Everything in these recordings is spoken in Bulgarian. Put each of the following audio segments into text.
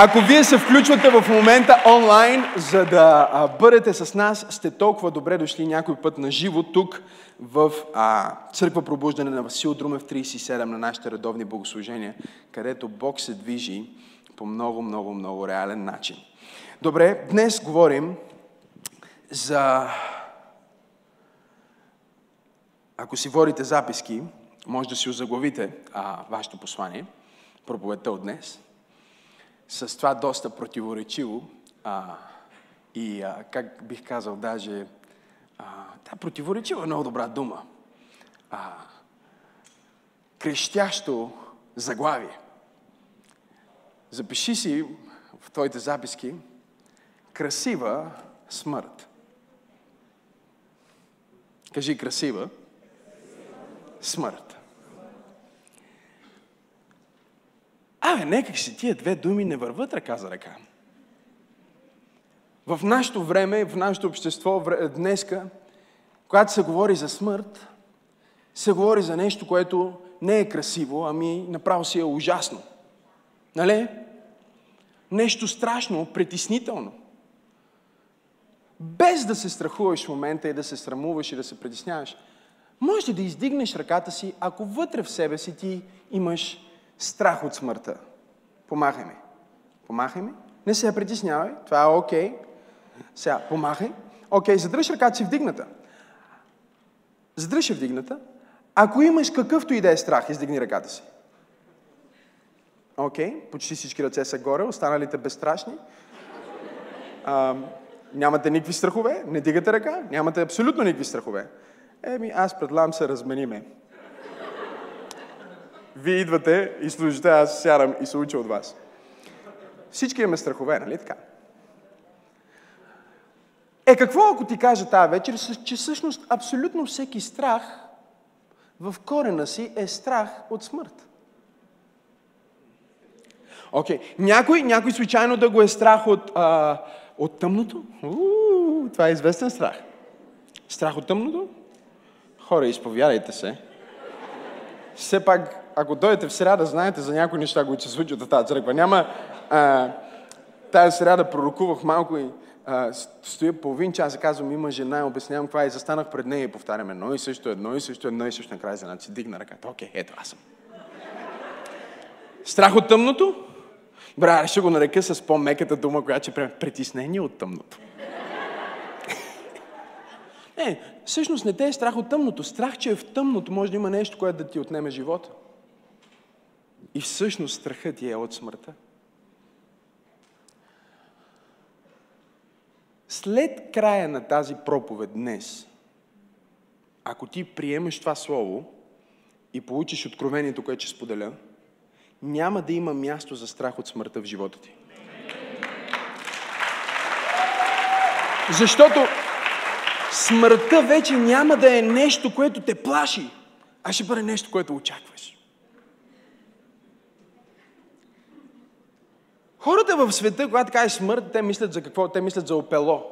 Ако вие се включвате в момента онлайн, за да а, бъдете с нас, сте толкова добре дошли някой път на живо тук в а, Църква Пробуждане на Васил Друмев 37 на нашите редовни богослужения, където Бог се движи по много, много, много реален начин. Добре, днес говорим за... Ако си водите записки, може да си озаглавите а, вашето послание, проповедта от днес – с това доста противоречиво а, и, а, как бих казал, даже, а, да, противоречиво е много добра дума. А, крещящо заглавие. Запиши си в твоите записки красива смърт. Кажи красива смърт. Абе, нека си тия две думи не върват ръка за ръка. В нашето време, в нашето общество днеска, когато се говори за смърт, се говори за нещо, което не е красиво, ами направо си е ужасно. Нали? Нещо страшно, притеснително. Без да се страхуваш в момента и да се срамуваш и да се притесняваш, може да издигнеш ръката си, ако вътре в себе си ти имаш страх от смъртта. Помахай ми. Помахай ми. Не се притеснявай. Това е окей. Okay. Сега, помахай. Окей, okay, задръж ръката си вдигната. Задръж я вдигната. Ако имаш какъвто и да е страх, издигни ръката си. Окей, okay, почти всички ръце са горе, останалите безстрашни. А, нямате никакви страхове, не дигате ръка, нямате абсолютно никакви страхове. Еми, аз предлагам се размениме. Вие идвате и служите, аз сядам и се уча от вас. Всички имаме страхове, нали така? Е, какво ако ти кажа тази вечер, че всъщност абсолютно всеки страх в корена си е страх от смърт? Окей. Okay. Някой, някой случайно да го е страх от, а, от тъмното? У, това е известен страх. Страх от тъмното? Хора, изповядайте се. Все пак ако дойдете в сряда, знаете за някои неща, които се случват в тази църква. Няма... А, тази сряда пророкувах малко и а, стоя половин час и казвам, има жена и обяснявам това и застанах пред нея и повтарям едно и също, едно и също, едно и също. Накрая за си дигна ръката. Окей, ето аз съм. Страх от тъмното? Бра, ще го нарека с по-меката дума, която ще притеснение от тъмното. Не, всъщност не те е страх от тъмното. Страх, че е в тъмното може да има нещо, което да ти отнеме живота. И всъщност страхът ти е от смъртта. След края на тази проповед днес, ако ти приемеш това слово и получиш откровението, което ще споделя, няма да има място за страх от смъртта в живота ти. Защото смъртта вече няма да е нещо, което те плаши, а ще бъде нещо, което очакваш. Хората в света, когато кажеш смърт, те мислят за какво? Те мислят за опело.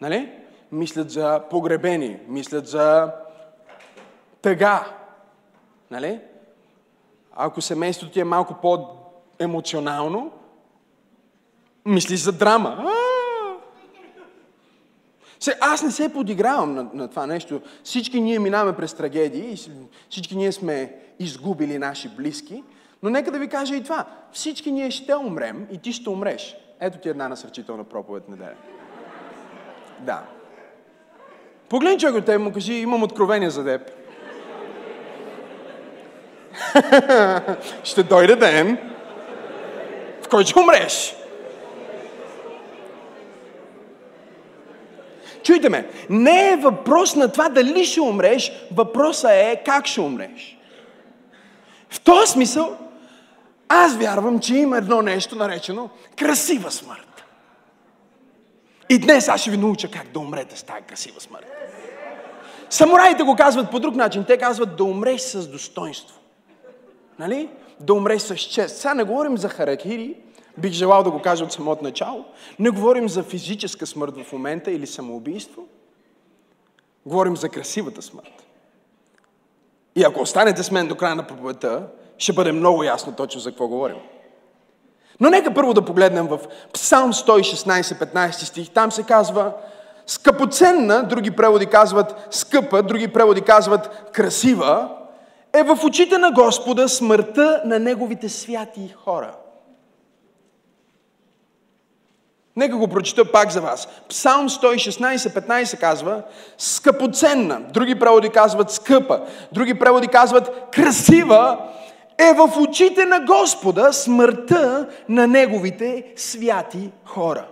Нали? Мислят за погребени, мислят за тъга. Нали? Ако семейството ти е малко по-емоционално, мислиш за драма. Се, аз не се подигравам на, на това нещо. Всички ние минаваме през трагедии, всички ние сме изгубили наши близки, но нека да ви кажа и това. Всички ние ще умрем и ти ще умреш. Ето ти една насърчителна проповед неделя. Да. Погледни човек от теб му кажи, имам откровение за теб. ще дойде ден, в който ще умреш. Чуйте ме, не е въпрос на това дали ще умреш, въпросът е как ще умреш. В този смисъл, аз вярвам, че има едно нещо наречено красива смърт. И днес аз ще ви науча как да умрете с тази красива смърт. Самураите го казват по друг начин. Те казват да умреш с достоинство. Нали? Да умреш с чест. Сега не говорим за харакири, бих желал да го кажа от самото начало. Не говорим за физическа смърт в момента или самоубийство. Говорим за красивата смърт. И ако останете с мен до края на проповедта, ще бъде много ясно точно за какво говорим. Но нека първо да погледнем в Псалм 116, 15 стих. Там се казва скъпоценна, други преводи казват скъпа, други преводи казват красива, е в очите на Господа смъртта на Неговите святи хора. Нека го прочита пак за вас. Псалм 116, 15 казва скъпоценна. Други преводи казват скъпа. Други преводи казват красива е в очите на Господа смъртта на Неговите святи хора.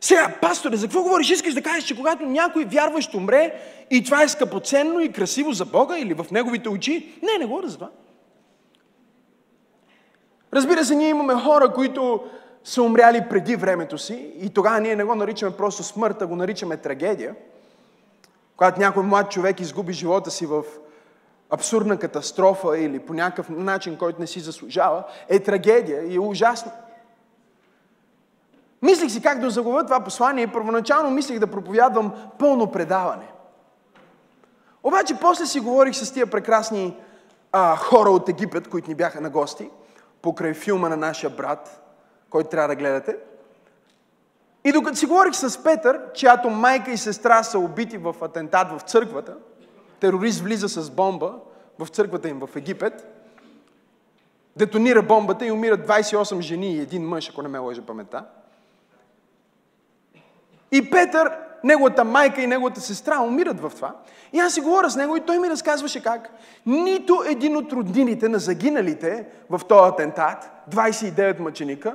Сега, пасторе, за какво говориш? Искаш да кажеш, че когато някой вярващ умре и това е скъпоценно и красиво за Бога или в Неговите очи? Не, не говоря за това. Разбира се, ние имаме хора, които са умряли преди времето си и тогава ние не го наричаме просто смърт, а го наричаме трагедия. Когато някой млад човек изгуби живота си в абсурдна катастрофа или по някакъв начин, който не си заслужава, е трагедия и е ужасно. Мислих си как да заговоря това послание и първоначално мислих да проповядвам пълно предаване. Обаче после си говорих с тия прекрасни а, хора от Египет, които ни бяха на гости, покрай филма на нашия брат, който трябва да гледате. И докато си говорих с Петър, чиято майка и сестра са убити в атентат в църквата, терорист влиза с бомба в църквата им в Египет, детонира бомбата и умират 28 жени и един мъж, ако не ме лъжа паметта. И Петър, неговата майка и неговата сестра умират в това. И аз си говоря с него и той ми разказваше как нито един от роднините на загиналите в този атентат, 29 мъченика,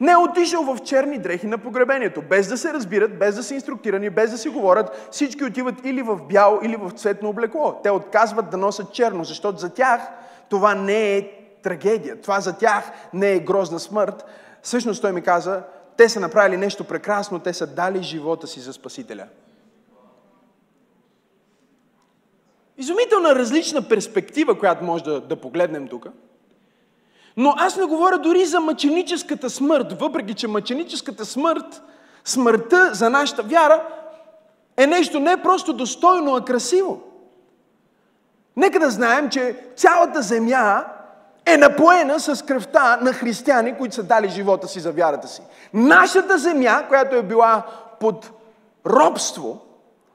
не е отишъл в черни дрехи на погребението, без да се разбират, без да са инструктирани, без да си говорят. Всички отиват или в бяло, или в цветно облекло. Те отказват да носят черно, защото за тях това не е трагедия. Това за тях не е грозна смърт. Всъщност той ми каза, те са направили нещо прекрасно, те са дали живота си за Спасителя. Изумителна различна перспектива, която може да, да погледнем тук. Но аз не говоря дори за мъченическата смърт, въпреки че мъченическата смърт, смъртта за нашата вяра е нещо не просто достойно, а красиво. Нека да знаем, че цялата земя е напоена с кръвта на християни, които са дали живота си за вярата си. Нашата земя, която е била под робство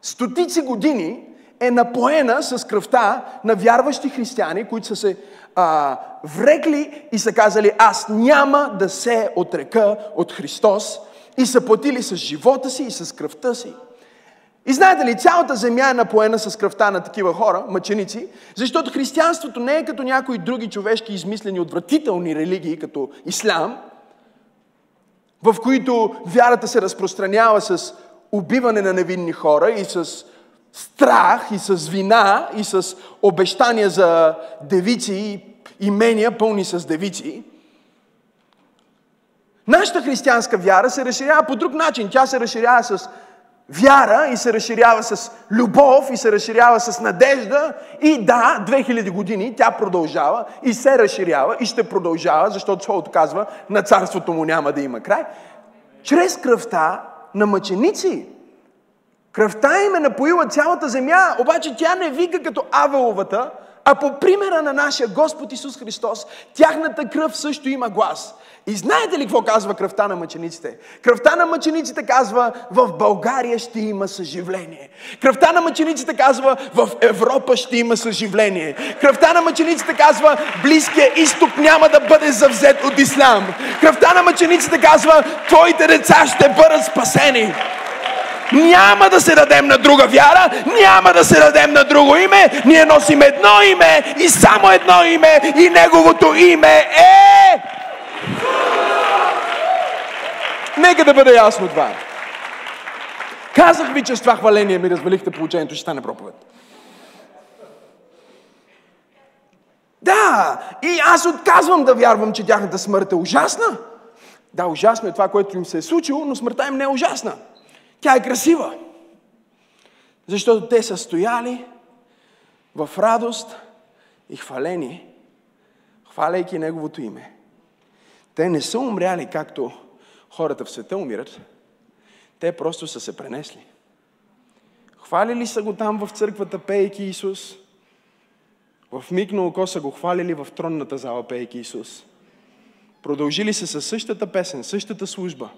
стотици години, е напоена с кръвта на вярващи християни, които са се а, врекли и са казали, аз няма да се отрека от Христос и са платили с живота си и с кръвта си. И знаете ли, цялата земя е напоена с кръвта на такива хора, мъченици, защото християнството не е като някои други човешки измислени отвратителни религии, като ислам, в които вярата се разпространява с убиване на невинни хора и с страх, и с вина, и с обещания за девици и имения пълни с девици. Нашата християнска вяра се разширява по друг начин. Тя се разширява с вяра и се разширява с любов и се разширява с надежда. И да, 2000 години тя продължава и се разширява и ще продължава, защото Словото казва, на царството му няма да има край. Чрез кръвта на мъченици. Кръвта им е напоила цялата земя, обаче тя не вика като Авеловата, а по примера на нашия Господ Исус Христос, тяхната кръв също има глас. И знаете ли какво казва кръвта на мъчениците? Кръвта на мъчениците казва, в България ще има съживление. Кръвта на мъчениците казва, в Европа ще има съживление. Кръвта на мъчениците казва, Близкия изток няма да бъде завзет от ислам. Кръвта на мъчениците казва, твоите деца ще бъдат спасени. Няма да се дадем на друга вяра, няма да се дадем на друго име. Ние носим едно име и само едно име и неговото име е... Нека да бъде ясно това. Казах ви, че с това хваление ми развалихте получението, ще стане проповед. Да, и аз отказвам да вярвам, че тяхната смърт е ужасна. Да, ужасно е това, което им се е случило, но смъртта им не е ужасна. Тя е красива. Защото те са стояли в радост и хваление, хваляйки Неговото име. Те не са умряли както хората в света умират. Те просто са се пренесли. Хвалили са го там в църквата, пейки Исус. В миг на око са го хвалили в тронната зала, пейки Исус. Продължили се със същата песен, същата служба.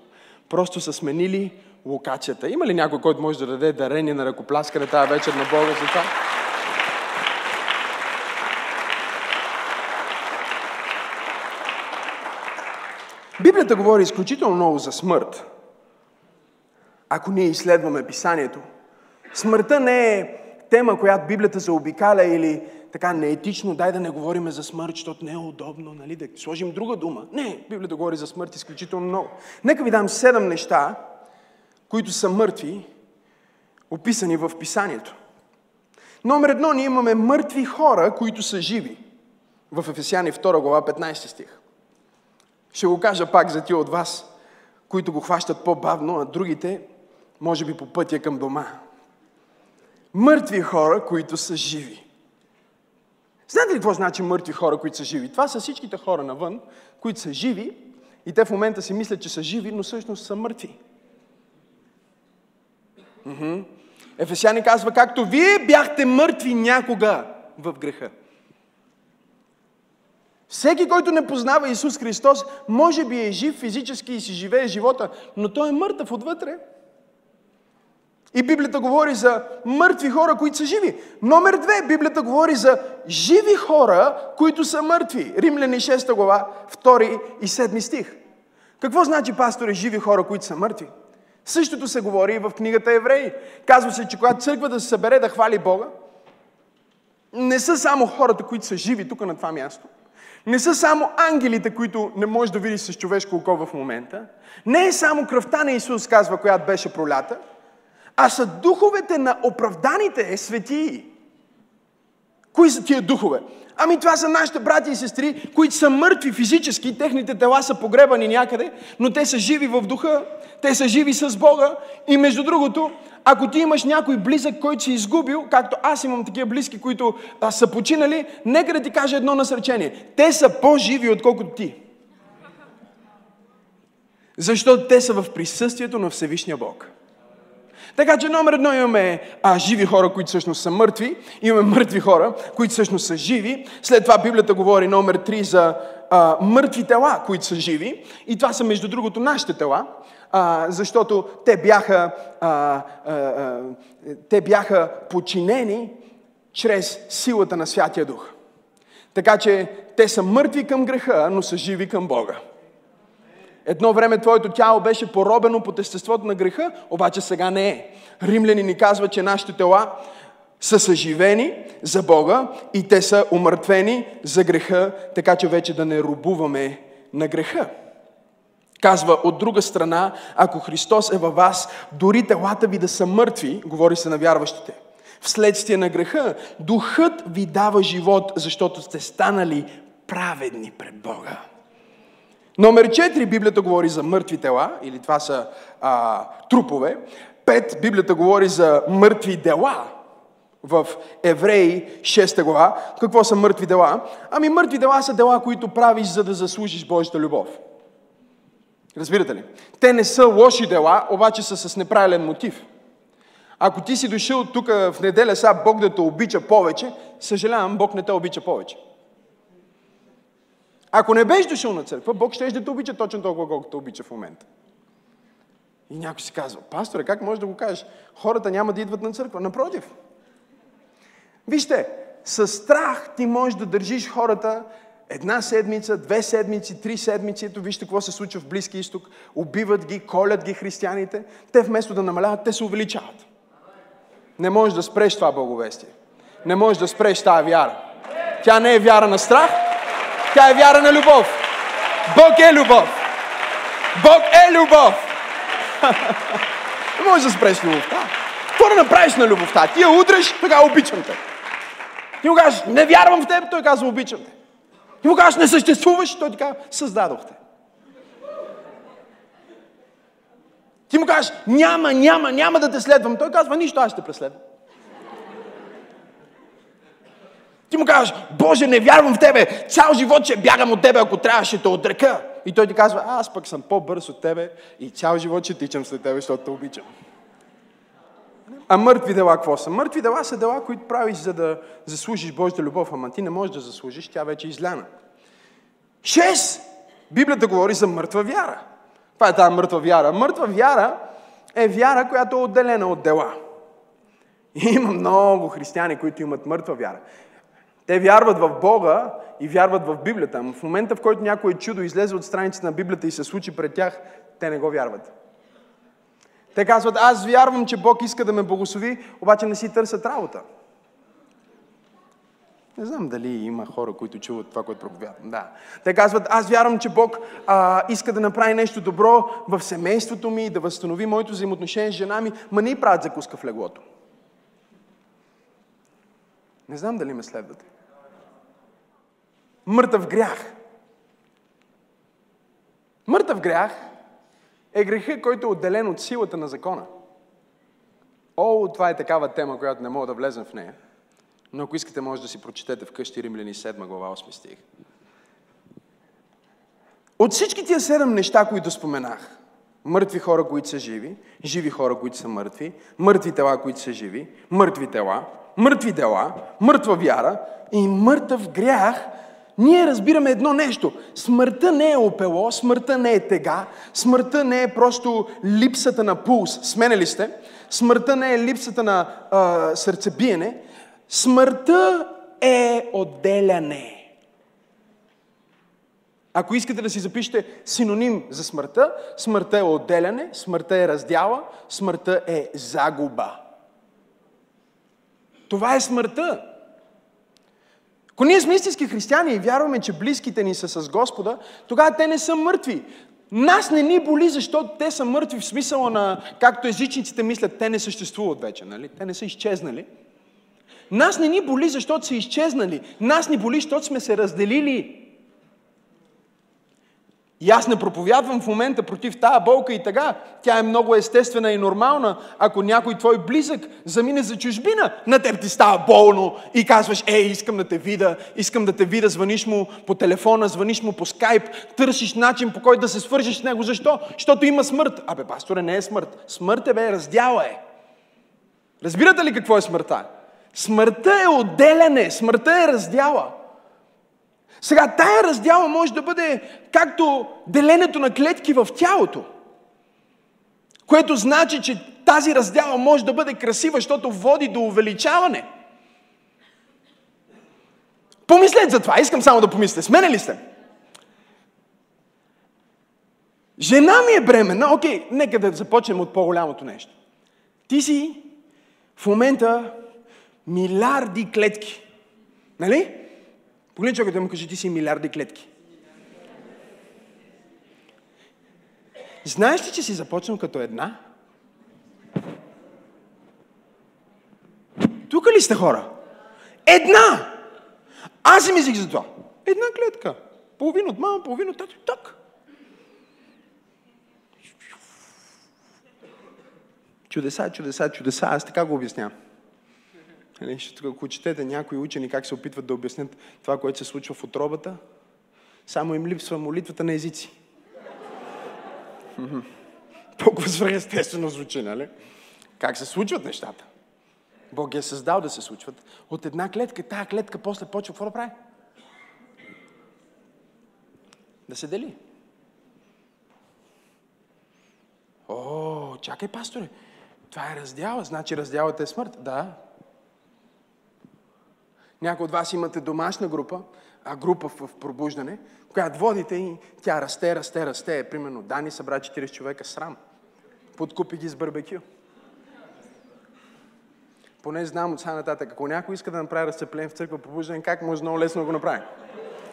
Просто са сменили локацията. Има ли някой, който може да даде дарение на ръкопляскане тази вечер на Бога за това? Библията говори изключително много за смърт. Ако ние изследваме писанието, смъртта не е тема, която Библията заобикаля или така неетично, дай да не говорим за смърт, защото не е удобно, нали, да сложим друга дума. Не, Библията говори за смърт изключително много. Нека ви дам седем неща, които са мъртви, описани в писанието. Номер едно, ние имаме мъртви хора, които са живи. В Ефесяни 2 глава 15 стих. Ще го кажа пак за тия от вас, които го хващат по-бавно, а другите, може би по пътя към дома. Мъртви хора, които са живи. Знаете ли какво значи мъртви хора, които са живи? Това са всичките хора навън, които са живи и те в момента си мислят, че са живи, но всъщност са мъртви. Ефесяни казва, както вие бяхте мъртви някога в греха. Всеки, който не познава Исус Христос, може би е жив физически и си живее живота, но той е мъртъв отвътре. И Библията говори за мъртви хора, които са живи. Номер две, Библията говори за живи хора, които са мъртви. Римляни 6 глава, 2 и 7 стих. Какво значи, пастори, живи хора, които са мъртви? Същото се говори и в книгата Евреи. Казва се, че когато църквата се събере да хвали Бога, не са само хората, които са живи тук на това място. Не са само ангелите, които не можеш да видиш с човешко око в момента. Не е само кръвта на Исус, казва, която беше пролята, а са духовете на оправданите светии. Кои са тия духове? Ами това са нашите брати и сестри, които са мъртви физически, техните тела са погребани някъде, но те са живи в духа, те са живи с Бога. И между другото, ако ти имаш някой близък, който си изгубил, както аз имам такива близки, които а, са починали, нека да ти кажа едно насречение. Те са по-живи, отколкото ти. Защото те са в присъствието на Всевишния Бог. Така че номер едно имаме а, живи хора, които всъщност са мъртви. Имаме мъртви хора, които всъщност са живи. След това Библията говори номер три за а, мъртви тела, които са живи. И това са между другото нашите тела. А, защото те бяха, а, а, а, те бяха подчинени чрез силата на Святия Дух. Така че те са мъртви към греха, но са живи към Бога. Едно време твоето тяло беше поробено под естеството на греха, обаче сега не е. Римляни ни казва, че нашите тела са съживени за Бога и те са умъртвени за греха, така че вече да не рубуваме на греха. Казва, от друга страна, ако Христос е във вас, дори телата ви да са мъртви, говори се на вярващите, вследствие на греха, духът ви дава живот, защото сте станали праведни пред Бога. Номер 4, Библията говори за мъртви тела, или това са а, трупове. Пет, Библията говори за мъртви дела. В Евреи 6 глава. Какво са мъртви дела? Ами мъртви дела са дела, които правиш, за да заслужиш Божията любов. Разбирате ли? Те не са лоши дела, обаче са с неправилен мотив. Ако ти си дошъл тук в неделя сега Бог да те обича повече, съжалявам, Бог не те обича повече. Ако не беше дошъл на църква, Бог ще да те обича точно толкова, колкото те обича в момента. И някой си казва, пасторе, как можеш да го кажеш? Хората няма да идват на църква. Напротив. Вижте, с страх ти можеш да държиш хората една седмица, две седмици, три седмици. Ето вижте какво се случва в Близки изток. Убиват ги, колят ги християните. Те вместо да намаляват, те се увеличават. Не можеш да спреш това благовестие. Не можеш да спреш тази вяра. Тя не е вяра на страх, тя е вяра на любов. Бог е любов. Бог е любов. Не можеш да спреш любовта. Какво да направиш на любовта? Ти я удреш, така обичам те. Ти му кажеш, не вярвам в теб, той казва, обичам те. Ти му кажеш, не съществуваш, той ти казва, създадохте. Ти му кажеш, няма, няма, няма да те следвам. Той казва, нищо, аз ще преследвам. Ти му кажеш, Боже, не вярвам в Тебе, цял живот ще бягам от Тебе, ако трябваше те отрека. И той ти казва, аз пък съм по-бърз от Тебе и цял живот ще тичам след Тебе, защото те обичам. А мъртви дела какво са? Мъртви дела са дела, които правиш, за да заслужиш Божията любов, ама ти не можеш да заслужиш, тя вече е изляна. Шест! Библията говори за мъртва вяра. Това е тази мъртва вяра. Мъртва вяра е вяра, която е отделена от дела. И има много християни, които имат мъртва вяра. Те вярват в Бога и вярват в Библията, но в момента, в който някое чудо излезе от страницата на Библията и се случи пред тях, те не го вярват. Те казват, аз вярвам, че Бог иска да ме благослови, обаче не си търсят работа. Не знам дали има хора, които чуват това, което проповядвам. Да. Те казват, аз вярвам, че Бог а, иска да направи нещо добро в семейството ми, да възстанови моето взаимоотношение с жена ми, ма не правят закуска в леглото. Не знам дали ме следвате. Мъртъв грях. Мъртъв грях е греха, който е отделен от силата на закона. О, това е такава тема, която не мога да влезем в нея. Но ако искате, може да си прочетете вкъщи Римляни 7 глава 8 стих. От всички тия седем неща, които споменах, мъртви хора, които са живи, живи хора, които са мъртви, мъртви тела, които са живи, мъртви тела, мъртви дела, мъртва вяра и мъртъв грях, ние разбираме едно нещо. Смъртта не е опело, смъртта не е тега, смъртта не е просто липсата на пулс. Смене ли сте? Смъртта не е липсата на а, сърцебиене. Смъртта е отделяне. Ако искате да си запишете синоним за смъртта, смъртта е отделяне, смъртта е раздяла, смъртта е загуба. Това е смъртта. Ако ние сме истински християни и вярваме, че близките ни са с Господа, тогава те не са мъртви. Нас не ни боли, защото те са мъртви в смисъла на, както езичниците мислят, те не съществуват вече, нали? Те не са изчезнали. Нас не ни боли, защото са изчезнали. Нас ни боли, защото сме се разделили. И аз не проповядвам в момента против тая болка и така. Тя е много естествена и нормална. Ако някой твой близък замине за чужбина, на теб ти става болно и казваш, ей, искам да те вида, искам да те вида, звъниш му по телефона, звъниш му по скайп, търсиш начин по който да се свържиш с него. Защо? Защото има смърт. Абе, пасторе, не е смърт. Смърт е, бе, раздяла е. Разбирате ли какво е смъртта? Смъртта е отделяне, смъртта е раздяла. Сега, тая раздяла може да бъде както деленето на клетки в тялото, което значи, че тази раздяла може да бъде красива, защото води до увеличаване. Помислете за това, искам само да помислите. Смене ли сте? Жена ми е бременна. Окей, нека да започнем от по-голямото нещо. Ти си в момента милиарди клетки. Нали? Погледни човекът да му каже, ти си милиарди клетки. Знаеш ли, че си започнал като една? Тук ли сте хора? Една! Аз си мислих за това. Една клетка. Половин от мама, половин от тато. Так. Чудеса, чудеса, чудеса. Аз така го обяснявам. Нали, ако четете някои учени как се опитват да обяснят това, което се случва в отробата, само им липсва молитвата на езици. Толкова свръхестествено звучи, нали? Как се случват нещата? Бог ги е създал да се случват. От една клетка, тая клетка после почва какво да прави? Да се дели. О, чакай, пасторе. Това е раздяла, значи раздялата е смърт. Да, някои от вас имате домашна група, а група в пробуждане, която водите и тя расте, расте, расте. Примерно Дани събра 40 човека срам. Подкупи ги с барбекю. Поне знам от сега нататък, ако някой иска да направи разцепление в църква пробуждане, как може много лесно да го направи?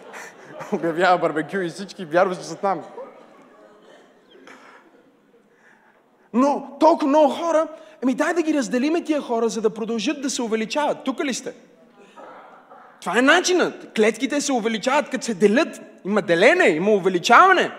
Обявява барбекю и всички вярват, че са там. Но толкова много хора, ами дай да ги разделиме тия хора, за да продължат да се увеличават. Тук ли сте? Това е начинът. Клетките се увеличават, като се делят. Има делене, има увеличаване.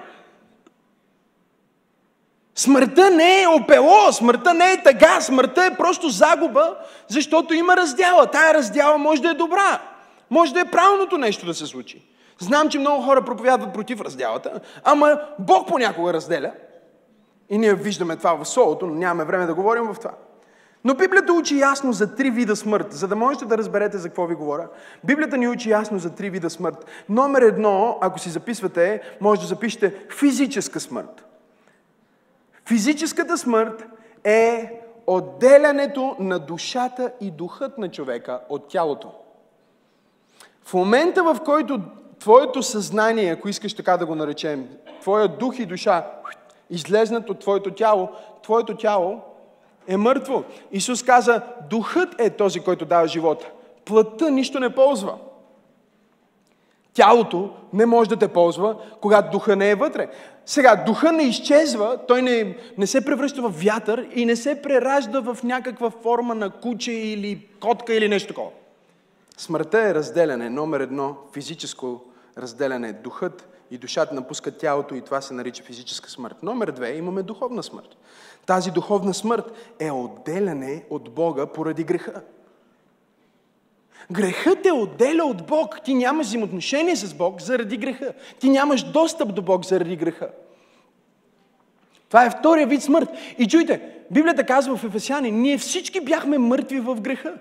Смъртта не е опело, смъртта не е тъга, смъртта е просто загуба, защото има раздяла. Тая раздяла може да е добра. Може да е правилното нещо да се случи. Знам, че много хора проповядват против раздялата, ама Бог понякога разделя. И ние виждаме това в солото, но нямаме време да говорим в това. Но Библията учи ясно за три вида смърт, за да можете да разберете за какво ви говоря. Библията ни учи ясно за три вида смърт. Номер едно, ако си записвате, може да запишете физическа смърт. Физическата смърт е отделянето на душата и духът на човека от тялото. В момента, в който твоето съзнание, ако искаш така да го наречем, твоя дух и душа излезнат от твоето тяло, твоето тяло е мъртво. Исус каза, духът е този, който дава живота. Плътта нищо не ползва. Тялото не може да те ползва, когато духа не е вътре. Сега, духа не изчезва, той не, не се превръща в вятър и не се преражда в някаква форма на куче или котка или нещо такова. Смъртта е разделяне, номер едно, физическо разделяне. Духът и душата напускат тялото и това се нарича физическа смърт. Номер две, имаме духовна смърт. Тази духовна смърт е отделяне от Бога поради греха. Грехът те отделя от Бог. Ти нямаш взаимоотношение с Бог заради греха. Ти нямаш достъп до Бог заради греха. Това е втория вид смърт. И чуйте, Библията казва в Ефесяни, ние всички бяхме мъртви в греха.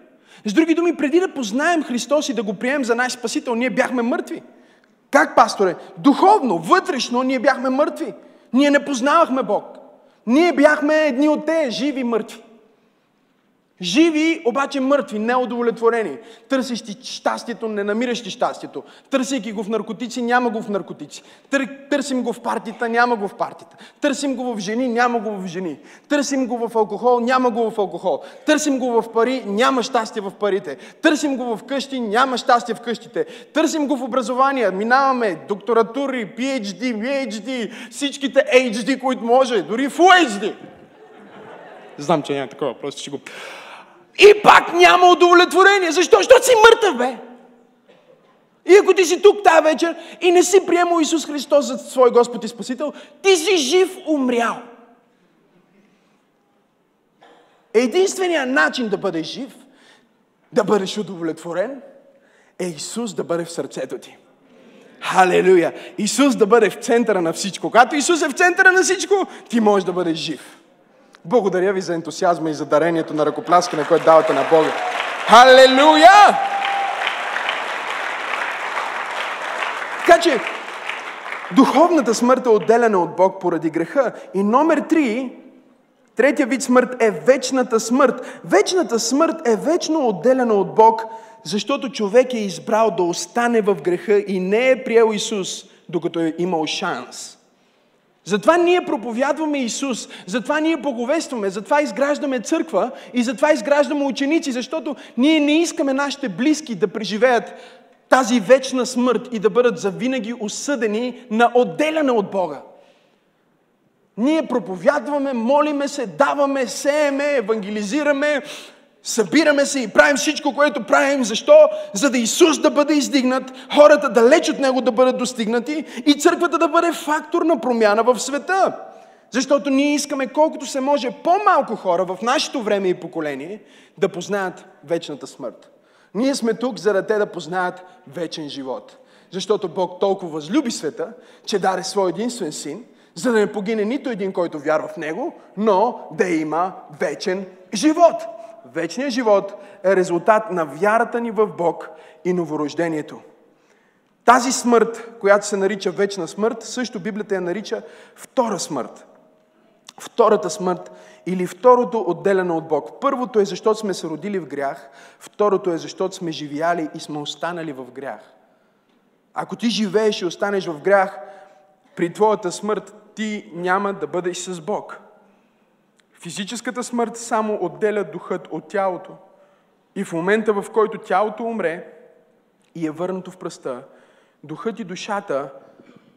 С други думи, преди да познаем Христос и да го приемем за наш Спасител, ние бяхме мъртви. Как, пасторе? Духовно, вътрешно, ние бяхме мъртви. Ние не познавахме Бог. Ние бяхме едни от те, живи мъртви. Живи, обаче мъртви, неудовлетворени, търсещи щастието, не намиращи щастието. Търсейки го в наркотици, няма го в наркотици. Тър, търсим го в партията, няма го в партията. Търсим го в жени, няма го в жени. Търсим го в алкохол, няма го в алкохол. Търсим го в пари, няма щастие в парите. Търсим го в къщи, няма щастие в къщите. Търсим го в образование, минаваме докторатури, PhD, PhD, всичките HD, които може, дори Full HD. Знам, че няма такова, просто ще го... И пак няма удовлетворение. Защо? Защото си мъртъв, бе. И ако ти си тук тази вечер и не си приемал Исус Христос за свой Господ и Спасител, ти си жив умрял. Единственият начин да бъдеш жив, да бъдеш удовлетворен, е Исус да бъде в сърцето ти. Халелуя! Исус да бъде в центъра на всичко. Когато Исус е в центъра на всичко, ти можеш да бъдеш жив. Благодаря ви за ентусиазма и за дарението на ръкопляскане, което давате на Бога. Халелуя! Така че, духовната смърт е отделена от Бог поради греха. И номер три, третия вид смърт е вечната смърт. Вечната смърт е вечно отделена от Бог, защото човек е избрал да остане в греха и не е приел Исус, докато е имал шанс. Затова ние проповядваме Исус, затова ние боговестваме, затова изграждаме църква и затова изграждаме ученици, защото ние не искаме нашите близки да преживеят тази вечна смърт и да бъдат завинаги осъдени на отделяне от Бога. Ние проповядваме, молиме се, даваме, сееме, евангелизираме, Събираме се и правим всичко, което правим. Защо? За да Исус да бъде издигнат, хората далеч от Него да бъдат достигнати и църквата да бъде фактор на промяна в света. Защото ние искаме колкото се може по-малко хора в нашето време и поколение да познаят вечната смърт. Ние сме тук, за да те да познаят вечен живот. Защото Бог толкова възлюби света, че даде свой единствен син, за да не погине нито един, който вярва в Него, но да има вечен живот вечният живот е резултат на вярата ни в Бог и новорождението. Тази смърт, която се нарича вечна смърт, също Библията я нарича втора смърт. Втората смърт или второто отделено от Бог. Първото е защото сме се родили в грях, второто е защото сме живяли и сме останали в грях. Ако ти живееш и останеш в грях, при твоята смърт ти няма да бъдеш с Бог. Физическата смърт само отделя духът от тялото. И в момента, в който тялото умре и е върнато в пръста, духът и душата,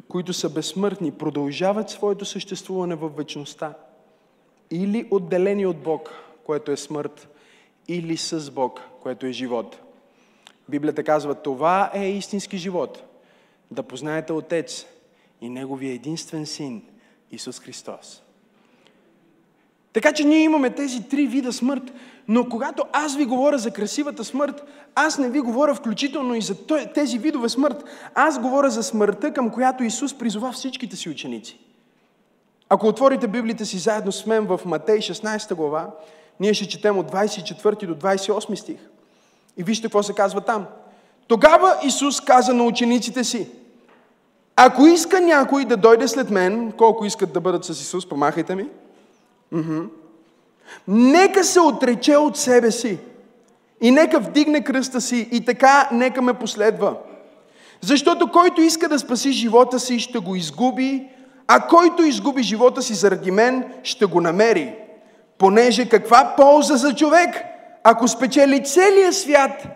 които са безсмъртни, продължават своето съществуване в вечността. Или отделени от Бог, което е смърт, или с Бог, което е живот. Библията казва, това е истински живот. Да познаете Отец и Неговия единствен Син, Исус Христос. Така че ние имаме тези три вида смърт, но когато аз ви говоря за красивата смърт, аз не ви говоря включително и за тези видове смърт. Аз говоря за смъртта, към която Исус призова всичките си ученици. Ако отворите Библията си заедно с мен в Матей 16 глава, Ние ще четем от 24 до 28 стих. И вижте какво се казва там. Тогава Исус каза на учениците си, ако иска някой да дойде след мен, колко искат да бъдат с Исус, помахайте ми. Уху. Нека се отрече от себе си и нека вдигне кръста си и така нека ме последва. Защото който иска да спаси живота си, ще го изгуби, а който изгуби живота си заради мен, ще го намери. Понеже каква полза за човек, ако спечели целия свят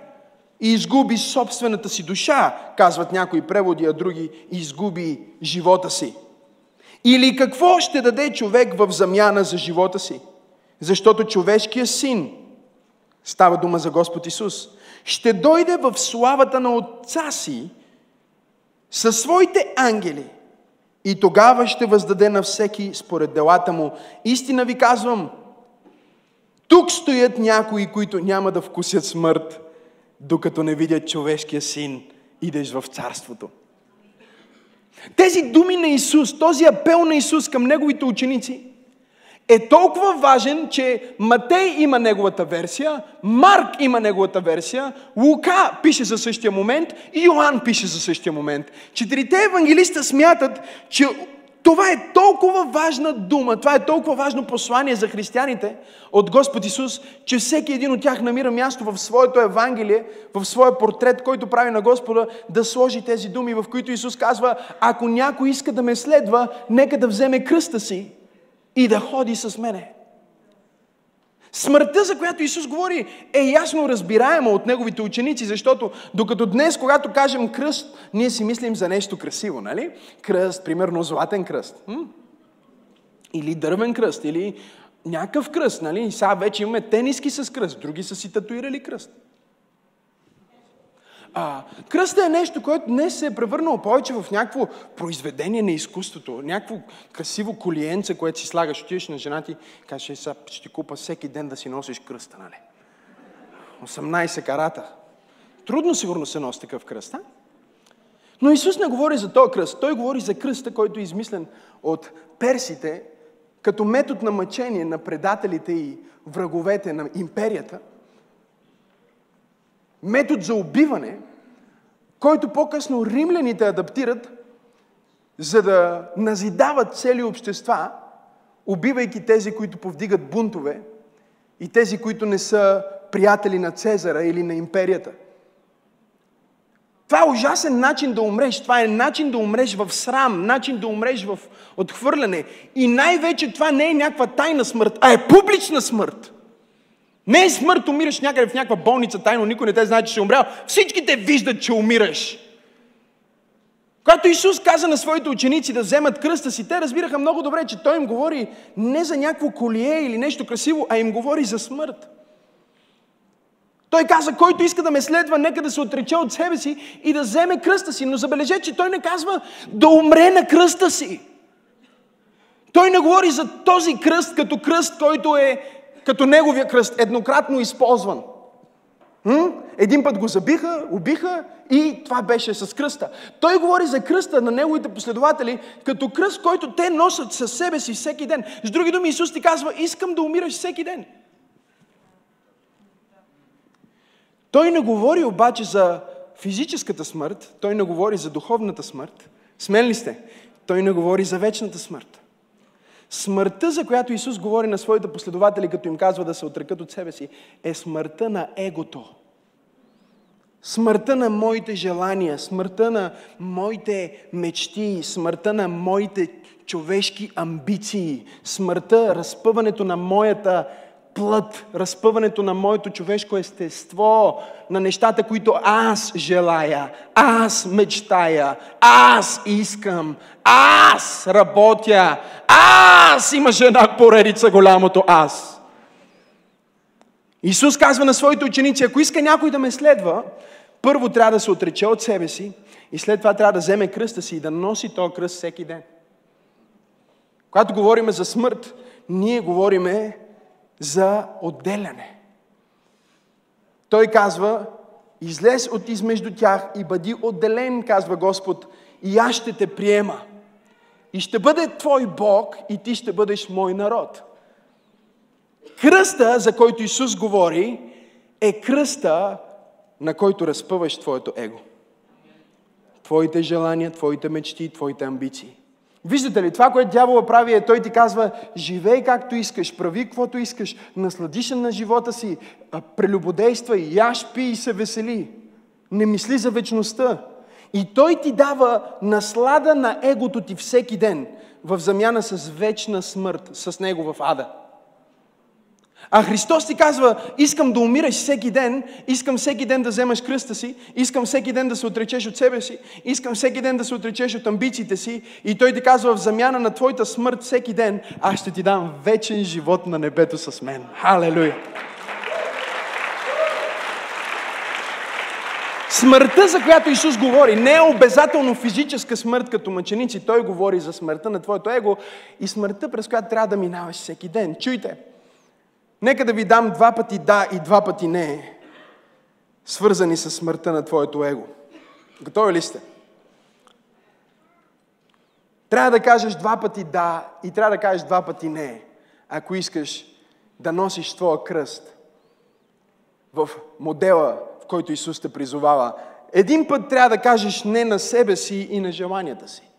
и изгуби собствената си душа, казват някои преводи, а други изгуби живота си. Или какво ще даде човек в замяна за живота си? Защото човешкият син, става дума за Господ Исус, ще дойде в славата на Отца си със своите ангели и тогава ще въздаде на всеки според делата му. Истина ви казвам, тук стоят някои, които няма да вкусят смърт, докато не видят човешкия син, идеш в царството. Тези думи на Исус, този апел на Исус към неговите ученици е толкова важен, че Матей има неговата версия, Марк има неговата версия, Лука пише за същия момент и Йоанн пише за същия момент. Четирите евангелиста смятат, че това е толкова важна дума, това е толкова важно послание за християните от Господ Исус, че всеки един от тях намира място в своето Евангелие, в своя портрет, който прави на Господа, да сложи тези думи, в които Исус казва, ако някой иска да ме следва, нека да вземе кръста си и да ходи с мене. Смъртта, за която Исус говори, е ясно разбираема от неговите ученици, защото докато днес, когато кажем кръст, ние си мислим за нещо красиво, нали? Кръст, примерно златен кръст. М? Или дървен кръст, или някакъв кръст, нали? И сега вече имаме тениски с кръст, други са си татуирали кръст. А, кръста е нещо, което днес се е превърнало повече в някакво произведение на изкуството, някакво красиво колиенце, което си слагаш, отиваш на жена ти, кажеш, сега ще ти купа всеки ден да си носиш кръста, нали? 18 карата. Трудно сигурно се носи такъв кръст, а? Но Исус не говори за този кръст. Той говори за кръста, който е измислен от персите, като метод на мъчение на предателите и враговете на империята – метод за убиване, който по-късно римляните адаптират, за да назидават цели общества, убивайки тези, които повдигат бунтове и тези, които не са приятели на Цезара или на империята. Това е ужасен начин да умреш. Това е начин да умреш в срам, начин да умреш в отхвърляне. И най-вече това не е някаква тайна смърт, а е публична смърт. Не е смърт, умираш някъде в някаква болница, тайно никой не те знае, че си умрял. Всички те виждат, че умираш. Когато Исус каза на своите ученици да вземат кръста си, те разбираха много добре, че Той им говори не за някакво колие или нещо красиво, а им говори за смърт. Той каза, който иска да ме следва, нека да се отрече от себе си и да вземе кръста си. Но забележете, че той не казва да умре на кръста си. Той не говори за този кръст като кръст, който е като неговия кръст, еднократно използван. Един път го забиха, убиха и това беше с кръста. Той говори за кръста на неговите последователи като кръст, който те носят със себе си всеки ден. С други думи, Исус ти казва, искам да умираш всеки ден. Той не говори обаче за физическата смърт, той не говори за духовната смърт. Смен ли сте? Той не говори за вечната смърт. Смъртта, за която Исус говори на своите последователи, като им казва да се отрекат от себе си, е смъртта на егото. Смъртта на моите желания, смъртта на моите мечти, смъртта на моите човешки амбиции, смъртта, разпъването на моята плът, разпъването на моето човешко естество, на нещата, които аз желая, аз мечтая, аз искам, аз работя, аз имаше една поредица голямото аз. Исус казва на своите ученици, ако иска някой да ме следва, първо трябва да се отрече от себе си и след това трябва да вземе кръста си и да носи този кръст всеки ден. Когато говорим за смърт, ние говориме за отделяне. Той казва, излез от измежду тях и бъди отделен, казва Господ, и аз ще те приема. И ще бъде твой Бог и ти ще бъдеш мой народ. Кръста, за който Исус говори, е кръста, на който разпъваш твоето его. Твоите желания, твоите мечти, твоите амбиции. Виждате ли, това, което дявола прави е, той ти казва, живей както искаш, прави каквото искаш, наслади се на живота си, прелюбодействай, яш, пи и се весели. Не мисли за вечността. И той ти дава наслада на егото ти всеки ден, в замяна с вечна смърт, с него в ада. А Христос ти казва, искам да умираш всеки ден, искам всеки ден да вземаш кръста си, искам всеки ден да се отречеш от себе си, искам всеки ден да се отречеш от амбициите си. И Той ти казва, в замяна на твоята смърт всеки ден, аз ще ти дам вечен живот на небето с мен. Халелуя! Смъртта, за която Исус говори, не е обязателно физическа смърт като мъченици. Той говори за смъртта на твоето его и смъртта, през която трябва да минаваш всеки ден. Чуйте, Нека да ви дам два пъти да и два пъти не, свързани с смъртта на твоето его. Готови ли сте? Трябва да кажеш два пъти да и трябва да кажеш два пъти не, ако искаш да носиш твоя кръст в модела, в който Исус те призовава. Един път трябва да кажеш не на себе си и на желанията си.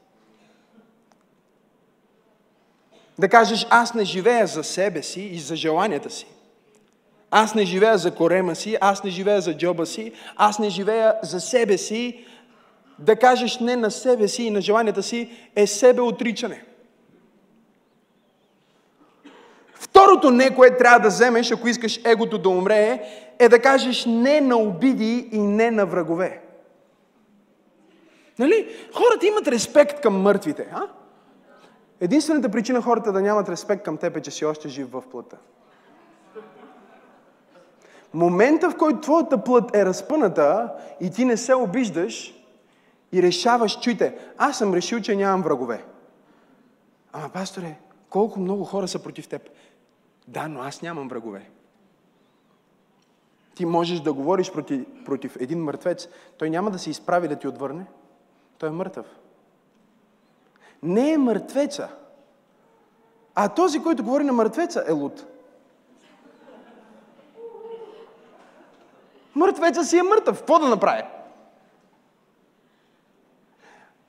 Да кажеш, аз не живея за себе си и за желанията си. Аз не живея за корема си, аз не живея за джоба си, аз не живея за себе си. Да кажеш не на себе си и на желанията си е себе отричане. Второто не, което трябва да вземеш, ако искаш егото да умре, е да кажеш не на обиди и не на врагове. Нали? Хората имат респект към мъртвите. А? Единствената причина хората да нямат респект към теб е, че си още жив в плътта. Момента, в който твоята плът е разпъната и ти не се обиждаш и решаваш, чуйте, аз съм решил, че нямам врагове. Ама, пасторе, колко много хора са против теб. Да, но аз нямам врагове. Ти можеш да говориш против, против един мъртвец, той няма да се изправи да ти отвърне. Той е мъртъв не е мъртвеца. А този, който говори на мъртвеца, е луд. Мъртвеца си е мъртъв. Какво да направи?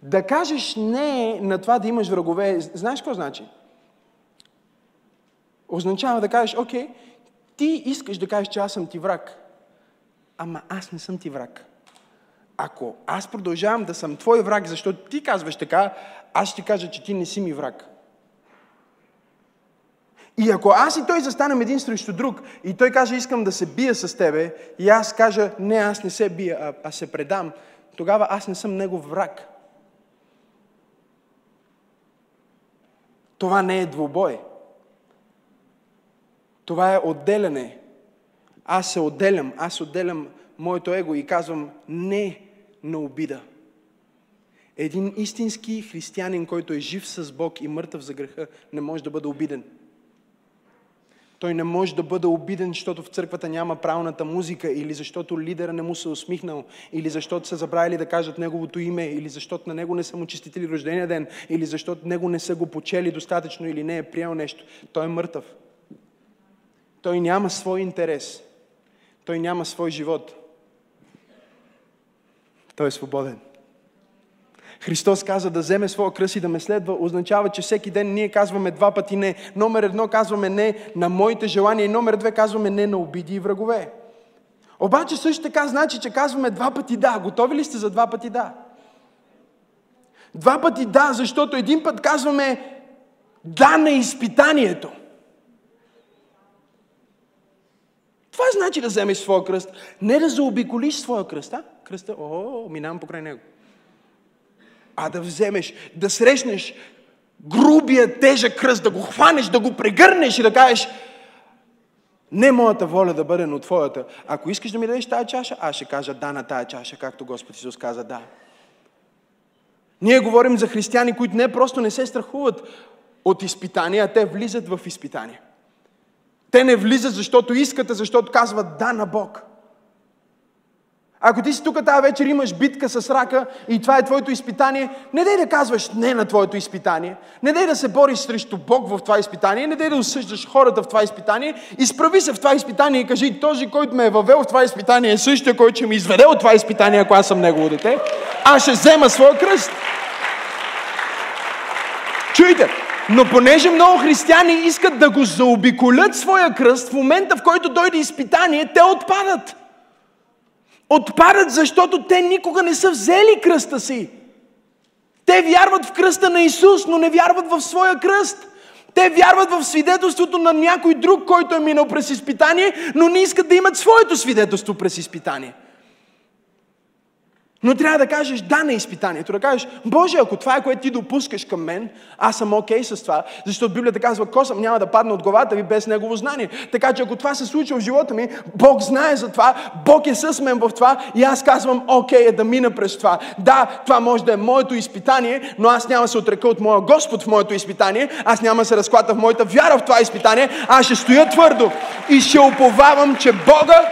Да кажеш не на това да имаш врагове, знаеш какво значи? Означава да кажеш, окей, ти искаш да кажеш, че аз съм ти враг. Ама аз не съм ти враг. Ако аз продължавам да съм твой враг, защото ти казваш така, аз ще кажа, че ти не си ми враг. И ако аз и той застанем един срещу друг и той каже, искам да се бия с тебе, и аз кажа, не, аз не се бия, а, а се предам, тогава аз не съм негов враг. Това не е двубой. Това е отделяне. Аз се отделям, аз отделям моето его и казвам не на обида. Един истински християнин, който е жив с Бог и мъртъв за греха, не може да бъде обиден. Той не може да бъде обиден, защото в църквата няма правилната музика, или защото лидера не му се усмихнал, или защото са забравили да кажат неговото име, или защото на него не са му честители рождения ден, или защото него не са го почели достатъчно, или не е приел нещо. Той е мъртъв. Той няма свой интерес. Той няма свой живот. Той е свободен. Христос каза да вземе своя кръст и да ме следва, означава, че всеки ден ние казваме два пъти не. Номер едно казваме не на моите желания и номер две казваме не на обиди и врагове. Обаче също така значи, че казваме два пъти да. Готови ли сте за два пъти да? Два пъти да, защото един път казваме да на изпитанието. Това значи да вземеш своя кръст. Не да заобиколиш своя кръст, а? Кръста, о, минавам покрай него а да вземеш, да срещнеш грубия, тежък кръст, да го хванеш, да го прегърнеш и да кажеш, не моята воля да бъде, но твоята. Ако искаш да ми дадеш тази чаша, аз ще кажа да на тази чаша, както Господ Исус каза да. Ние говорим за християни, които не просто не се страхуват от изпитания, а те влизат в изпитания. Те не влизат, защото искат, а защото казват да на Бог. Ако ти си тук тази вечер имаш битка с рака и това е твоето изпитание, не дай да казваш не на твоето изпитание. Не дай да се бориш срещу Бог в това изпитание. Не дай да осъждаш хората в това изпитание. Изправи се в това изпитание и кажи, този, който ме е въвел в това изпитание е същия, който ще ме изведе от това изпитание, ако аз съм негово дете. Аз ще взема своя кръст. Чуйте, но понеже много християни искат да го заобиколят своя кръст, в момента в който дойде изпитание, те отпадат. Отпадат, защото те никога не са взели кръста си. Те вярват в кръста на Исус, но не вярват в своя кръст. Те вярват в свидетелството на някой друг, който е минал през изпитание, но не искат да имат своето свидетелство през изпитание. Но трябва да кажеш да на изпитанието, да кажеш, Боже, ако това е което ти допускаш към мен, аз съм окей okay с това, защото Библията казва, косъм няма да падне от главата ви без Негово знание. Така че ако това се случва в живота ми, Бог знае за това, Бог е с мен в това и аз казвам, окей okay, е да мина през това. Да, това може да е моето изпитание, но аз няма да се отрека от моя Господ в моето изпитание, аз няма да се разклата в моята вяра в това изпитание, аз ще стоя твърдо и ще уповавам, че Бога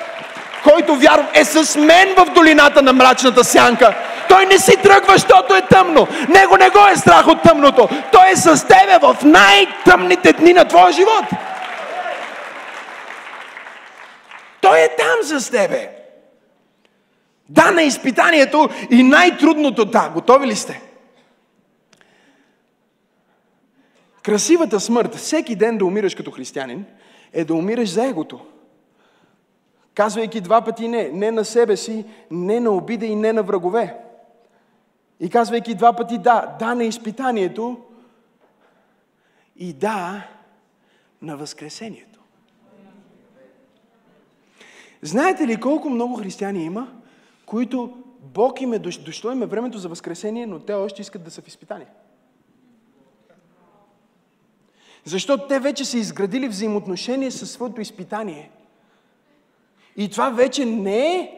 който вярва, е с мен в долината на мрачната сянка. Той не си тръгва, защото е тъмно. Него не го е страх от тъмното. Той е с тебе в най-тъмните дни на твоя живот. Той е там с тебе. Да, на изпитанието и най-трудното да. Готови ли сте? Красивата смърт, всеки ден да умираш като християнин, е да умираш за егото. Казвайки два пъти не. Не на себе си, не на обида и не на врагове. И казвайки два пъти да. Да на изпитанието и да на възкресението. Знаете ли колко много християни има, които Бог им е дошло им е времето за възкресение, но те още искат да са в изпитание. Защото те вече са изградили взаимоотношение със своето изпитание – и това вече не е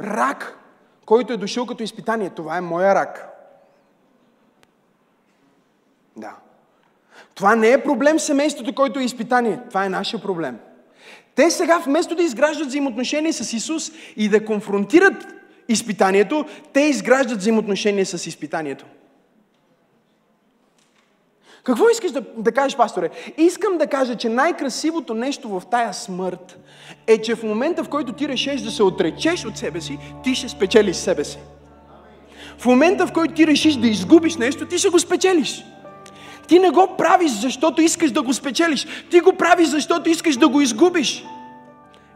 рак, който е дошъл като изпитание. Това е моя рак. Да. Това не е проблем семейството, който е изпитание. Това е нашия проблем. Те сега, вместо да изграждат взаимоотношения с Исус и да конфронтират изпитанието, те изграждат взаимоотношения с изпитанието. Какво искаш да, да кажеш, пасторе? Искам да кажа, че най-красивото нещо в тая смърт е, че в момента, в който ти решиш да се отречеш от себе си, ти ще спечелиш себе си. В момента, в който ти решиш да изгубиш нещо, ти ще го спечелиш. Ти не го правиш, защото искаш да го спечелиш. Ти го правиш, защото искаш да го изгубиш.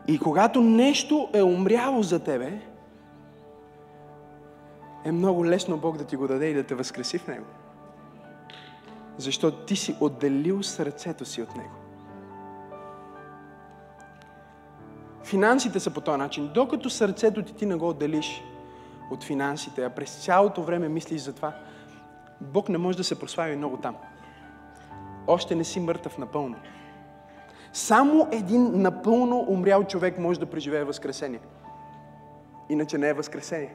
И когато нещо е умряло за тебе, е много лесно Бог да ти го даде и да те възкреси в него. Защото ти си отделил сърцето си от Него. Финансите са по този начин. Докато сърцето ти ти не го отделиш от финансите, а през цялото време мислиш за това, Бог не може да се прослави много там. Още не си мъртъв напълно. Само един напълно умрял човек може да преживее възкресение. Иначе не е възкресение.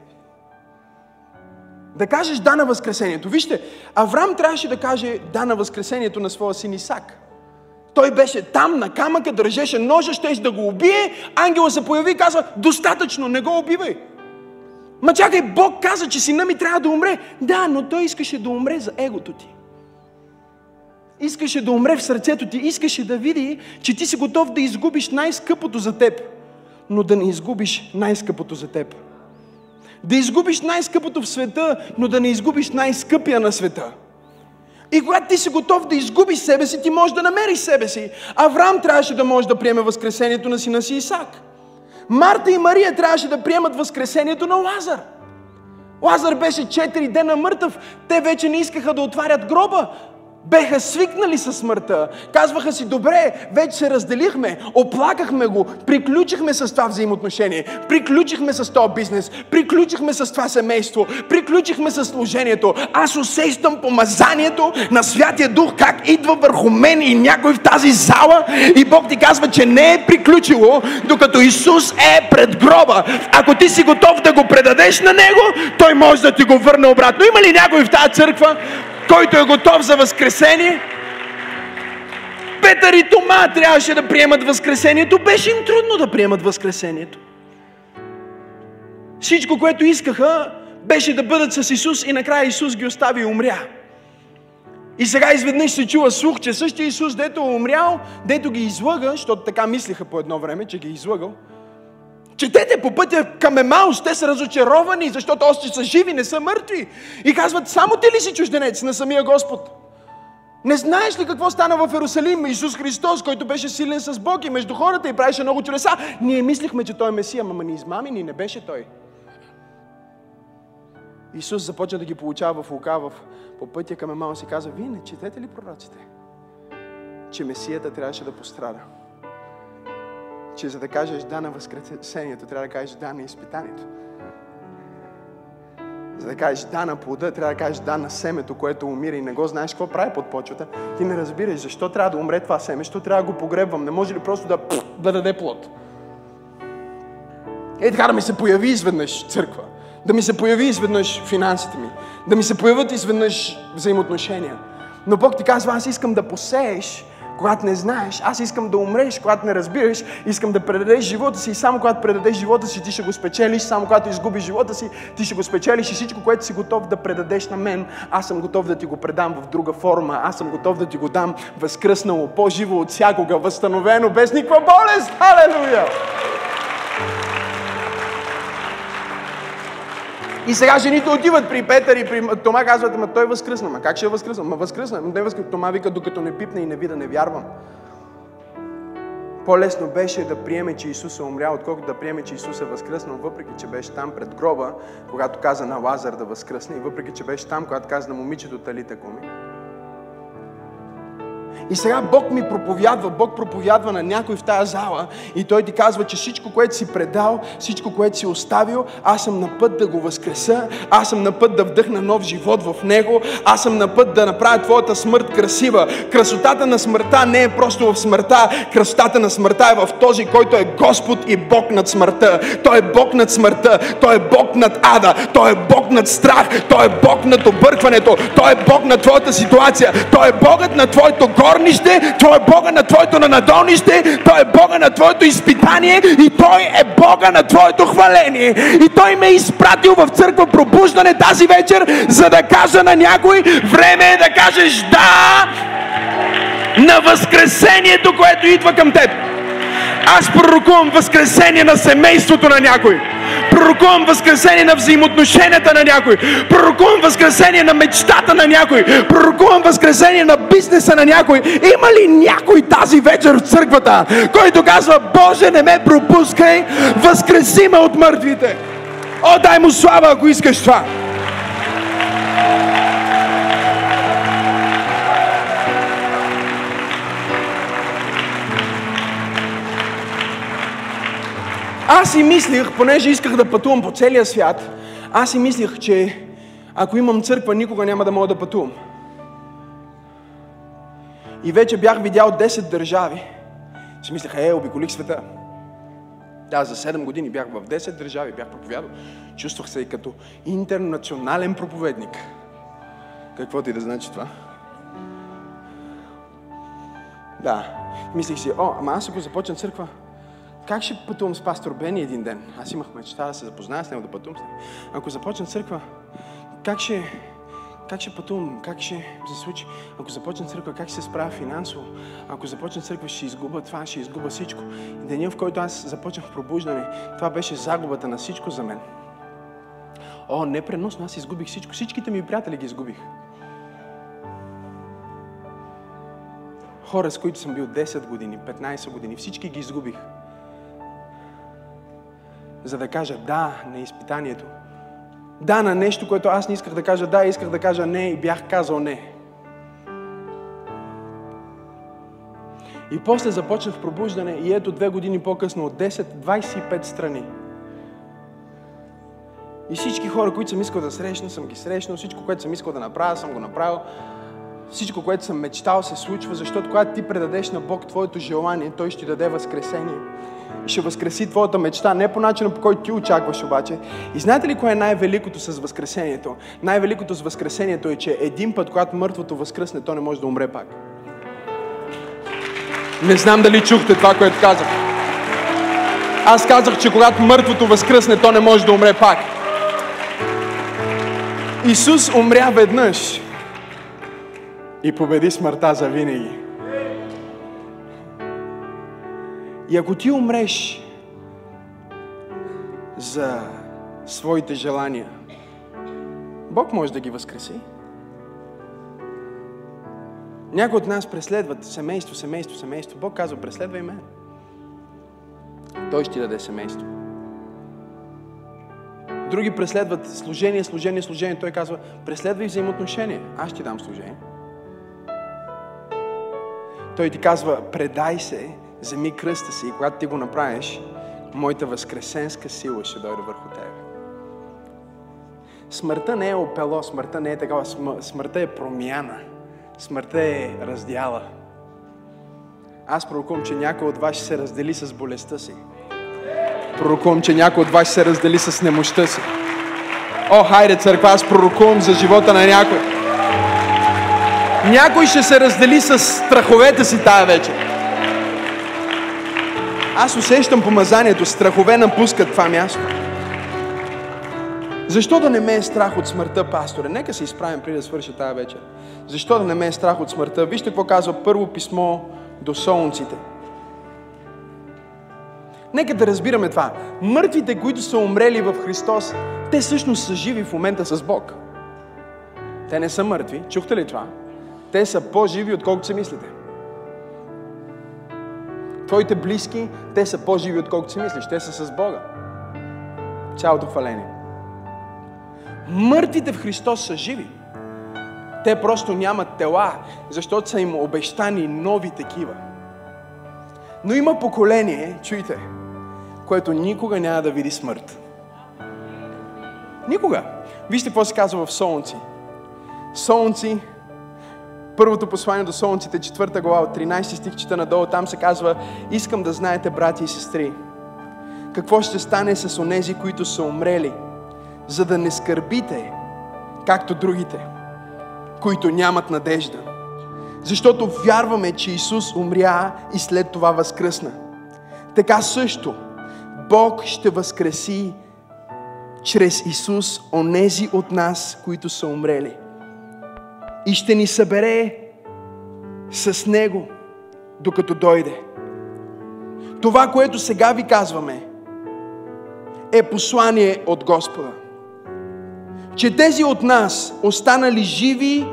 Да кажеш да на Възкресението. Вижте, Авраам трябваше да каже да на Възкресението на своя син Исак. Той беше там на камъка, държеше ножа, ще да го убие. Ангела се появи и казва, достатъчно, не го убивай. Ма чакай, Бог каза, че сина ми трябва да умре. Да, но той искаше да умре за егото ти. Искаше да умре в сърцето ти. Искаше да види, че ти си готов да изгубиш най-скъпото за теб, но да не изгубиш най-скъпото за теб. Да изгубиш най-скъпото в света, но да не изгубиш най-скъпия на света. И когато ти си готов да изгубиш себе си, ти можеш да намериш себе си. Авраам трябваше да може да приеме възкресението на сина си Исак. Марта и Мария трябваше да приемат възкресението на Лазар. Лазар беше 4 дена мъртъв. Те вече не искаха да отварят гроба беха свикнали със смъртта. Казваха си, добре, вече се разделихме, оплакахме го, приключихме с това взаимоотношение, приключихме с този бизнес, приключихме с това семейство, приключихме с служението. Аз усещам помазанието на Святия Дух, как идва върху мен и някой в тази зала и Бог ти казва, че не е приключило, докато Исус е пред гроба. Ако ти си готов да го предадеш на Него, Той може да ти го върне обратно. Има ли някой в тази църква, който е готов за възкресение. Петър и Тома трябваше да приемат възкресението. Беше им трудно да приемат възкресението. Всичко, което искаха, беше да бъдат с Исус и накрая Исус ги остави и умря. И сега изведнъж се чува слух, че същия Исус, дето е умрял, дето ги излъга, защото така мислиха по едно време, че ги е излъгал, Четете по пътя към Емаус, те са разочаровани, защото още са живи, не са мъртви. И казват, само ти ли си чужденец на самия Господ? Не знаеш ли какво стана в Иерусалим? Исус Христос, който беше силен с Бог и между хората и правеше много чудеса. Ние мислихме, че Той е Месия, ама ни измамени, не беше Той. Исус започна да ги получава в лука в, по пътя към Емаус и каза, вие не четете ли пророците? Че Месията трябваше да пострада че за да кажеш да на възкресението, трябва да кажеш да на изпитанието. За да кажеш да на плода, трябва да кажеш да на семето, което умира и не го знаеш какво прави под почвата. Ти не разбираш защо трябва да умре това семе, защо трябва да го погребвам. Не може ли просто да, да даде плод? Е така да ми се появи изведнъж църква. Да ми се появи изведнъж финансите ми. Да ми се появят изведнъж взаимоотношения. Но Бог ти казва, аз искам да посееш когато не знаеш. Аз искам да умреш, когато не разбираш. Искам да предадеш живота си и само когато предадеш живота си, ти ще го спечелиш. Само когато изгубиш живота си, ти ще го спечелиш и всичко, което си готов да предадеш на мен, аз съм готов да ти го предам в друга форма. Аз съм готов да ти го дам възкръснало, по-живо от всякога, възстановено, без никаква болест. Халелуя! И сега жените отиват при Петър и при Тома казват, ама той възкръсна. Ма как ще е възкръсна? Ма възкръсна. Ма не възкръсна. Тома вика, докато не пипне и не вида, не вярвам. По-лесно беше да приеме, че Исус е умрял, отколкото да приеме, че Исус е възкръснал, въпреки че беше там пред гроба, когато каза на Лазар да възкръсне, и въпреки че беше там, когато каза на момичето Талита Куми. И сега Бог ми проповядва, Бог проповядва на някой в тази зала и Той ти казва, че всичко, което си предал, всичко, което си оставил, аз съм на път да го възкреса, аз съм на път да вдъхна нов живот в Него, аз съм на път да направя твоята смърт красива. Красотата на смъртта не е просто в смъртта, красотата на смъртта е в този, който е Господ и Бог над смъртта. Той е Бог над смъртта, Той е Бог над ада, Той е Бог над страх, Той е Бог над объркването, Той е Бог над твоята ситуация, Той е Богът на твоето горнище, Той е Бога на твоето нанадолнище, Той е Бога на твоето изпитание и Той е Бога на твоето хваление. И Той ме е изпратил в църква пробуждане тази вечер, за да кажа на някой, време е да кажеш да на възкресението, което идва към теб. Аз пророкувам възкресение на семейството на някой. Пророкувам възкресение на взаимоотношенията на някой. Пророкувам възкресение на мечтата на някой. Пророкувам възкресение на бизнеса на някой. Има ли някой тази вечер в църквата, който казва, Боже, не ме пропускай, възкреси ме от мъртвите. О, дай му слава, ако искаш това. Аз си мислих, понеже исках да пътувам по целия свят, аз си мислих, че ако имам църква, никога няма да мога да пътувам. И вече бях видял 10 държави. Си мислех, е, обиколих света. Да, за 7 години бях в 10 държави, бях проповядал. Чувствах се и като интернационален проповедник. Какво ти да значи това? Да. Мислих си, о, ама аз ако започна църква, как ще пътувам с пастор Бени един ден? Аз имах мечта да се запозная с него, да пътувам с него. Ако започна църква, как ще, как ще пътувам? Как ще се случи? Ако започна църква, как ще се справя финансово? Ако започна църква, ще изгуба това, ще изгуба всичко. Деня, в който аз започнах пробуждане, това беше загубата на всичко за мен. О, непреносно, аз изгубих всичко. Всичките ми приятели ги изгубих. Хора, с които съм бил 10 години, 15 години, всички ги изгубих за да кажа да на изпитанието. Да на нещо, което аз не исках да кажа да, исках да кажа не и бях казал не. И после започнах пробуждане и ето две години по-късно от 10-25 страни. И всички хора, които съм искал да срещна, съм ги срещнал. Всичко, което съм искал да направя, съм го направил. Всичко, което съм мечтал, се случва, защото когато ти предадеш на Бог твоето желание, Той ще даде възкресение ще възкреси твоята мечта, не по начина по който ти очакваш обаче. И знаете ли кое е най-великото с възкресението? Най-великото с възкресението е, че един път, когато мъртвото възкръсне, то не може да умре пак. Не знам дали чухте това, което казах. Аз казах, че когато мъртвото възкръсне, то не може да умре пак. Исус умря веднъж и победи смъртта за винаги. И ако ти умреш за своите желания, Бог може да ги възкреси. Някои от нас преследват семейство, семейство, семейство. Бог казва, преследвай мен. Той ще ти даде семейство. Други преследват служение, служение, служение. Той казва, преследвай взаимоотношения. Аз ще дам служение. Той ти казва, предай се, вземи кръста си и когато ти го направиш, моята възкресенска сила ще дойде върху тебе. Смъртта не е опело, смъртта не е такава, смъртта е промяна. Смъртта е раздяла. Аз пророкувам, че някой от вас ще се раздели с болестта си. Пророкувам, че някой от вас ще се раздели с немощта си. О, хайде, църква, аз пророкувам за живота на някой. Някой ще се раздели с страховете си тая вечер. Аз усещам помазанието, страхове напускат това място. Защо да не ме е страх от смъртта, пасторе? Нека се изправим преди да свърши тази вечер. Защо да не ме е страх от смъртта? Вижте какво казва първо писмо до солнците. Нека да разбираме това. Мъртвите, които са умрели в Христос, те всъщност са живи в момента с Бог. Те не са мъртви. Чухте ли това? Те са по-живи, отколкото се мислите. Твоите близки, те са по-живи, отколкото си мислиш. Те са с Бога. Цялото хваление. Мъртвите в Христос са живи. Те просто нямат тела, защото са им обещани нови такива. Но има поколение, чуйте, което никога няма да види смърт. Никога. Вижте какво се казва в Солнци. Солнци, първото послание до Солнците, четвърта глава, от 13 стих чета надолу, там се казва, искам да знаете, брати и сестри, какво ще стане с онези, които са умрели, за да не скърбите, както другите, които нямат надежда. Защото вярваме, че Исус умря и след това възкръсна. Така също Бог ще възкреси чрез Исус онези от нас, които са умрели. И ще ни събере с Него, докато дойде. Това, което сега ви казваме, е послание от Господа че тези от нас, останали живи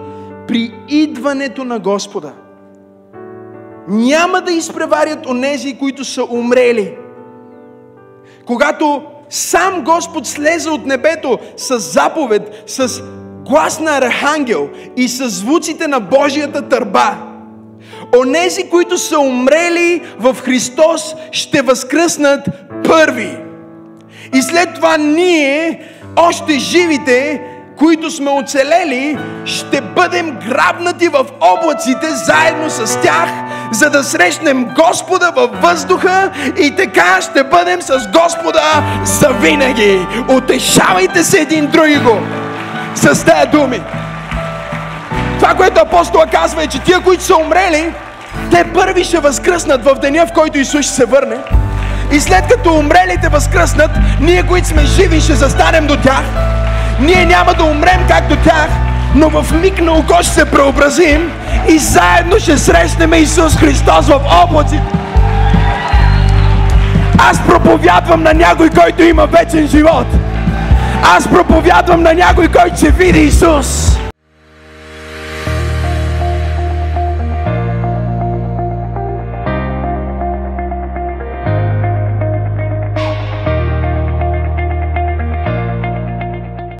при идването на Господа, няма да изпреварят онези, които са умрели. Когато сам Господ слезе от небето с заповед, с глас на архангел и с звуците на Божията търба, онези, които са умрели в Христос, ще възкръснат първи. И след това ние още живите, които сме оцелели, ще бъдем грабнати в облаците заедно с тях, за да срещнем Господа във въздуха и така ще бъдем с Господа за винаги. Утешавайте се един друго с тези думи. Това, което апостола казва е, че тия, които са умрели, те първи ще възкръснат в деня, в който Исус ще се върне. И след като умрелите възкръснат, ние, които сме живи, ще застанем до тях. Ние няма да умрем както тях, но в миг на око ще се преобразим и заедно ще срещнем Исус Христос в облаците. Аз проповядвам на някой, който има вечен живот. Аз проповядвам на някой, който ще види Исус.